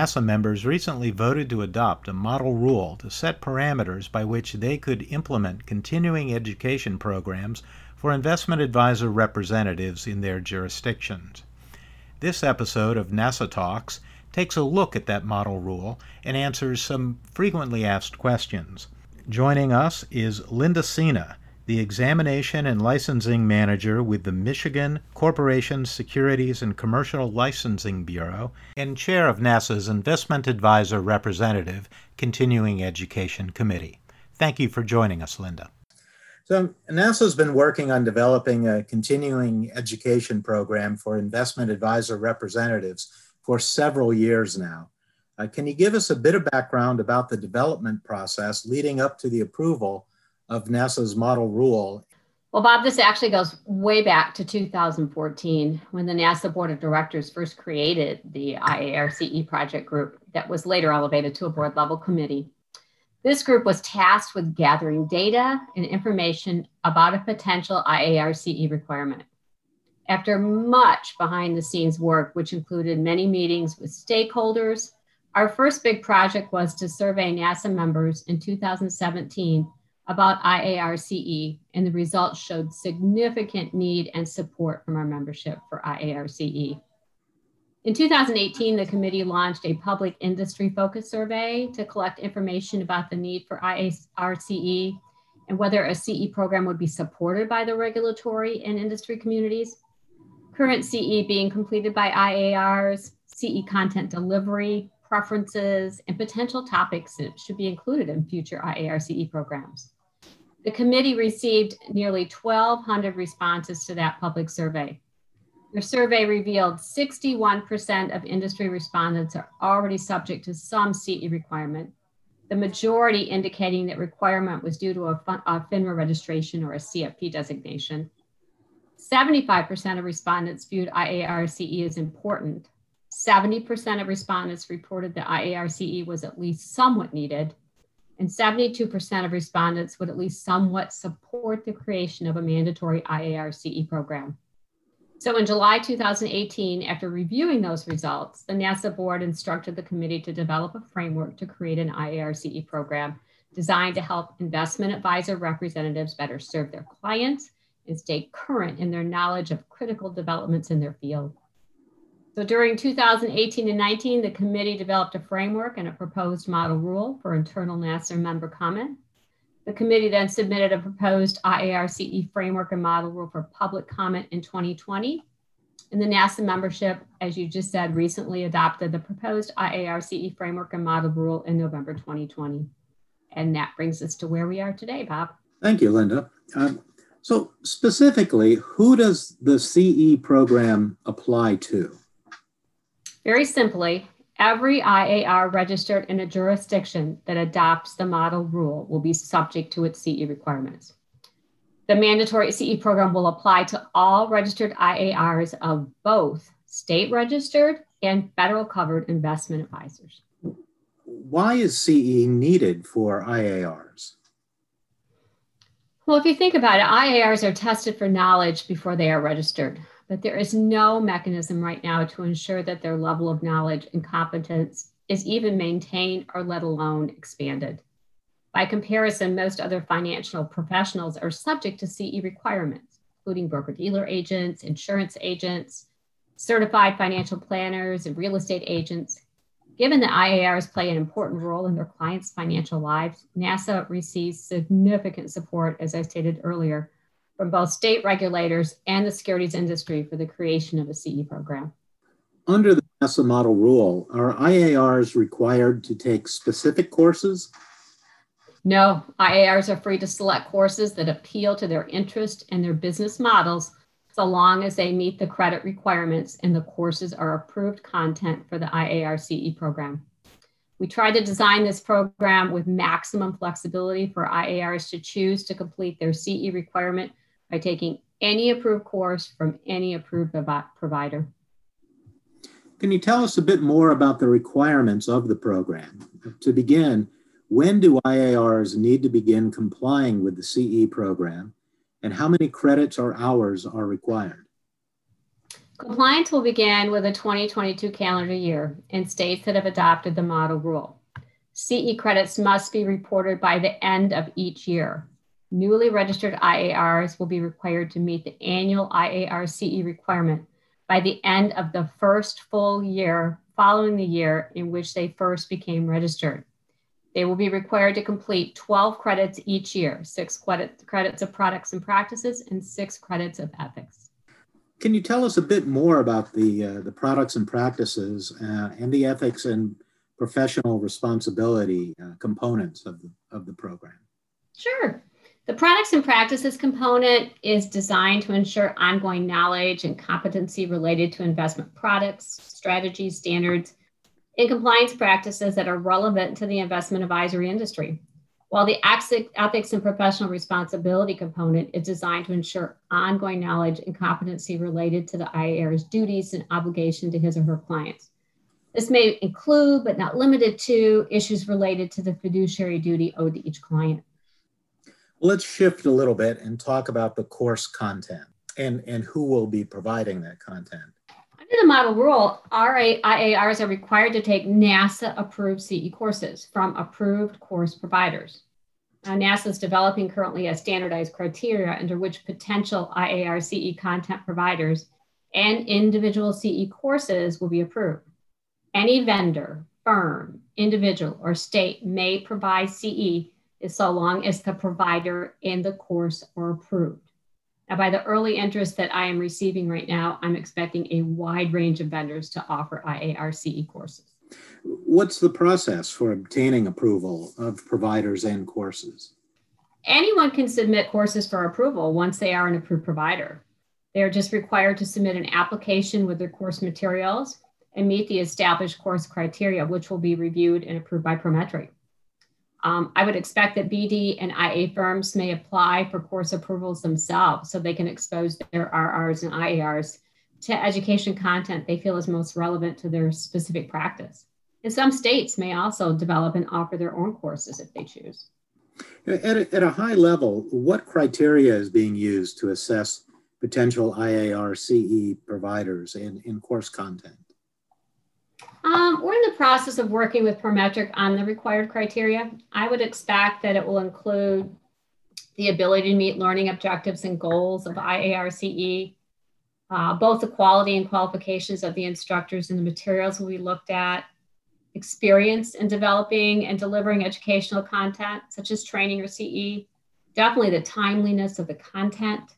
NASAA members recently voted to adopt a model rule to set parameters by which they could implement continuing education programs for investment advisor representatives in their jurisdictions. This episode of NASAA Talks takes a look at that model rule and answers some frequently asked questions. Joining us is Linda Cena, the Examination and Licensing Manager with the Michigan Corporation Securities and Commercial Licensing Bureau and Chair of NASAA's Investment Advisor Representative Continuing Education Committee. Thank you for joining us, Linda. So, NASAA's been working on developing a continuing education program for investment advisor representatives for several years now. Uh, can you give us a bit of background about the development process leading up to the approval of NASAA's model rule. Well, Bob, this actually goes way back to 2014 when the NASAA Board of Directors first created the IARCE project group that was later elevated to a board level committee. This group was tasked with gathering data and information about a potential IARCE requirement. After much behind the scenes work, which included many meetings with stakeholders, our first big project was to survey NASAA members in 2017 about IARCE, and the results showed significant need and support from our membership for IARCE. In 2018, the committee launched a public industry focus survey to collect information about the need for IARCE and whether a CE program would be supported by the regulatory and industry communities. Current CE being completed by IARs, CE content delivery, preferences, and potential topics that should be included in future IARCE programs. The committee received nearly 1,200 responses to that public survey. The survey revealed 61% of industry respondents are already subject to some CE requirement, the majority indicating that requirement was due to a FINRA registration or a CFP designation. 75% of respondents viewed IARCE as important. 70% of respondents reported that IARCE was at least somewhat needed, and 72% of respondents would at least somewhat support the creation of a mandatory IARCE program. So in July 2018, after reviewing those results, the NASAA board instructed the committee to develop a framework to create an IARCE program designed to help investment advisor representatives better serve their clients and stay current in their knowledge of critical developments in their field. So during 2018 and 19, the committee developed a framework and a proposed model rule for internal NASAA member comment. The committee then submitted a proposed IARCE framework and model rule for public comment in 2020. And the NASAA membership, as you just said, recently adopted the proposed IARCE framework and model rule in November 2020. And that brings us to where we are today, Bob. Thank you, Linda. Um, so, specifically, who does the CE program apply to? Very simply, every IAR registered in a jurisdiction that adopts the model rule will be subject to its CE requirements. The mandatory CE program will apply to all registered IARs of both state registered and federal covered investment advisors. Why is CE needed for IARs? Well, if you think about it, IARs are tested for knowledge before they are registered but there is no mechanism right now to ensure that their level of knowledge and competence is even maintained or let alone expanded. By comparison, most other financial professionals are subject to CE requirements, including broker dealer agents, insurance agents, certified financial planners, and real estate agents. Given that IARs play an important role in their clients' financial lives, NASAA receives significant support, as I stated earlier, from both state regulators and the securities industry for the creation of a CE program. Under the NASAA model rule, are IARs required to take specific courses? No, IARs are free to select courses that appeal to their interest and their business models so long as they meet the credit requirements and the courses are approved content for the IAR CE program. We tried to design this program with maximum flexibility for IARs to choose to complete their CE requirement by taking any approved course from any approved provider. Can you tell us a bit more about the requirements of the program? To begin, when do IARs need to begin complying with the CE program, and how many credits or hours are required? Compliance will begin with the 2022 calendar year in states that have adopted the model rule. CE credits must be reported by the end of each year. Newly registered IARs will be required to meet the annual IAR CE requirement by the end of the first full year following the year in which they first became registered. They will be required to complete 12 credits each year, six credit, credits of products and practices, and six credits of ethics. Can you tell us a bit more about the, uh, the products and practices uh, and the ethics and professional responsibility uh, components of the, of the program? Sure. The products and practices component is designed to ensure ongoing knowledge and competency related to investment products, strategies, standards, and compliance practices that are relevant to the investment advisory industry. While the ethics and professional responsibility component is designed to ensure ongoing knowledge and competency related to the IAR's duties and obligation to his or her clients. This may include, but not limited to, issues related to the fiduciary duty owed to each client. Let's shift a little bit and talk about the course content and, and who will be providing that content. Under the model rule, RA, IARs are required to take NASAA approved CE courses from approved course providers. NASAA is developing currently a standardized criteria under which potential IAR CE content providers and individual CE courses will be approved. Any vendor, firm, individual, or state may provide CE so long as the provider and the course are approved. Now, by the early interest that I am receiving right now, I'm expecting a wide range of vendors to offer IARCE courses. What's the process for obtaining approval of providers and courses? Anyone can submit courses for approval once they are an approved provider. They are just required to submit an application with their course materials and meet the established course criteria, which will be reviewed and approved by Prometric. Um, I would expect that BD and IA firms may apply for course approvals themselves so they can expose their RRs and IARs to education content they feel is most relevant to their specific practice. And some states may also develop and offer their own courses if they choose. At a, at a high level, what criteria is being used to assess potential IAR CE providers in, in course content? Um, we're in the process of working with Prometric on the required criteria. I would expect that it will include the ability to meet learning objectives and goals of IARCE, uh, both the quality and qualifications of the instructors and the materials will be looked at, experience in developing and delivering educational content, such as training or CE, definitely the timeliness of the content,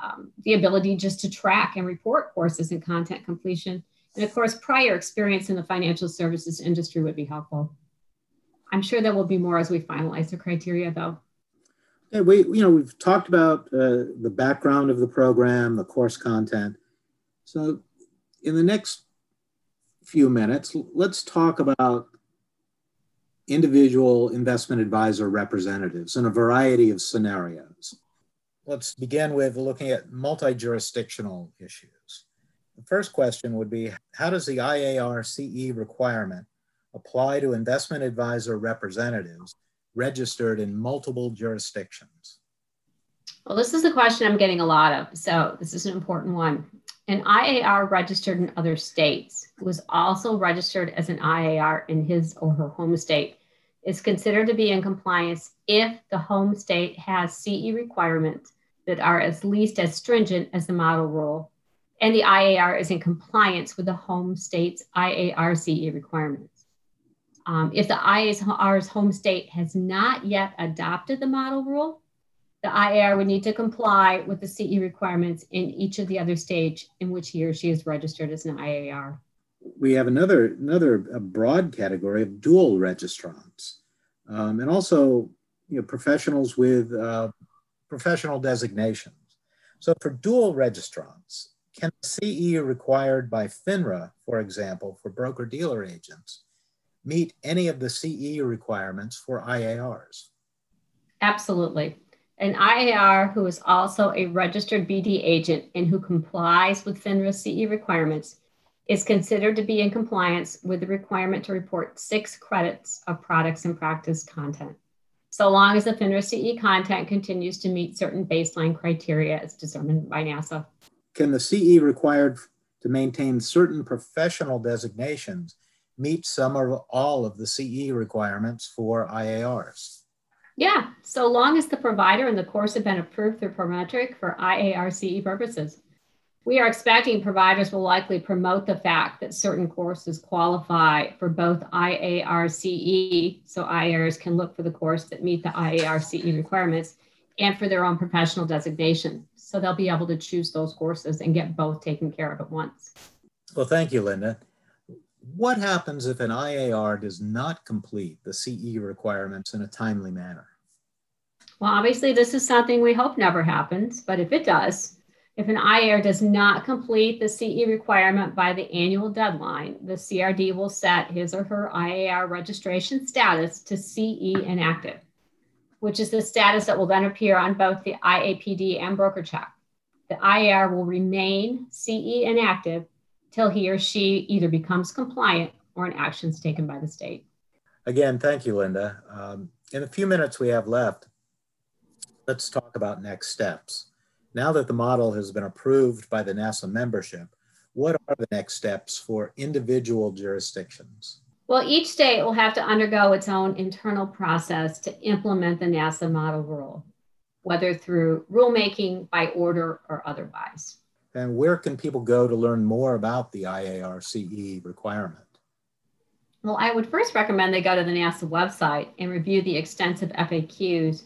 um, the ability just to track and report courses and content completion, and of course, prior experience in the financial services industry would be helpful. I'm sure there will be more as we finalize the criteria, though. Yeah, we, you know, we've talked about uh, the background of the program, the course content. So, in the next few minutes, let's talk about individual investment advisor representatives in a variety of scenarios. Let's begin with looking at multi jurisdictional issues. The first question would be How does the IAR CE requirement apply to investment advisor representatives registered in multiple jurisdictions? Well, this is a question I'm getting a lot of, so this is an important one. An IAR registered in other states who is also registered as an IAR in his or her home state is considered to be in compliance if the home state has CE requirements that are at least as stringent as the model rule and the IAR is in compliance with the home state's IARCE requirements. Um, if the IAR's home state has not yet adopted the model rule, the IAR would need to comply with the CE requirements in each of the other states in which he or she is registered as an IAR. We have another another broad category of dual registrants, um, and also you know, professionals with uh, professional designations. So for dual registrants, can CE required by FINRA, for example, for broker dealer agents, meet any of the CE requirements for IARs? Absolutely. An IAR who is also a registered BD agent and who complies with FINRA CE requirements is considered to be in compliance with the requirement to report six credits of products and practice content, so long as the FINRA CE content continues to meet certain baseline criteria as determined by NASAA can the CE required to maintain certain professional designations meet some or all of the CE requirements for IARs? Yeah, so long as the provider and the course have been approved through Prometric for IARCE purposes. We are expecting providers will likely promote the fact that certain courses qualify for both IARCE, so IARs can look for the course that meet the IARCE requirements, and for their own professional designation. So they'll be able to choose those courses and get both taken care of at once. Well, thank you, Linda. What happens if an IAR does not complete the CE requirements in a timely manner? Well, obviously, this is something we hope never happens, but if it does, if an IAR does not complete the CE requirement by the annual deadline, the CRD will set his or her IAR registration status to CE inactive, which is the status that will then appear on both the IAPD and BrokerCheck. The IAR will remain CE inactive till he or she either becomes compliant or an action is taken by the state. Again, thank you, Linda. Um, in the few minutes we have left, let's talk about next steps. Now that the model has been approved by the NASAA membership, what are the next steps for individual jurisdictions? Well, each state will have to undergo its own internal process to implement the NASAA model rule, whether through rulemaking, by order, or otherwise. And where can people go to learn more about the IARCE requirement? Well, I would first recommend they go to the NASAA website and review the extensive FAQs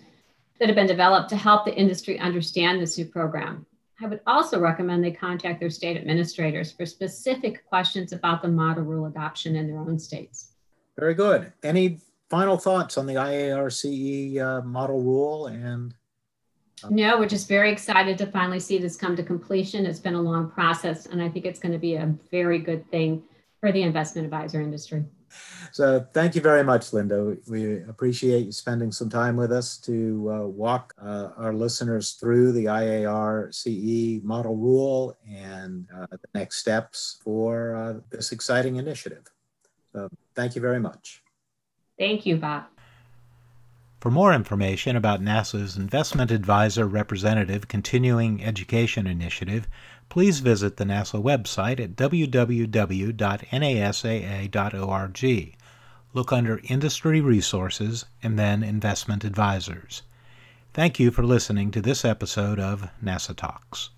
that have been developed to help the industry understand this new program. I would also recommend they contact their state administrators for specific questions about the model rule adoption in their own states. Very good. Any final thoughts on the IARCE uh, model rule and no, we're just very excited to finally see this come to completion. It's been a long process, and I think it's going to be a very good thing for the investment advisor industry. So, thank you very much, Linda. We appreciate you spending some time with us to uh, walk uh, our listeners through the IAR CE model rule and uh, the next steps for uh, this exciting initiative. So, thank you very much. Thank you, Bob. For more information about NASAA's Investment Advisor Representative Continuing Education Initiative, please visit the NASAA website at www.nasaa.org. Look under Industry Resources and then Investment Advisors. Thank you for listening to this episode of NASAA Talks.